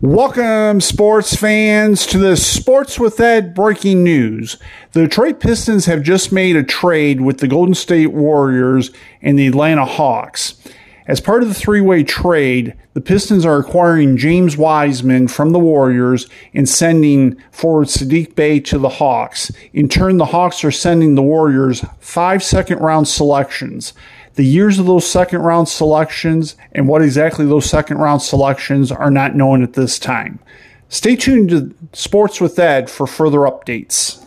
Welcome, sports fans, to the Sports with Ed breaking news. The Detroit Pistons have just made a trade with the Golden State Warriors and the Atlanta Hawks. As part of the three way trade, the Pistons are acquiring James Wiseman from the Warriors and sending forward Saddiq Bey to the Hawks. In turn, the Hawks are sending the Warriors five second round selections. The years of those second round selections and what exactly those second round selections are not known at this time. Stay tuned to Sports with Ed for further updates.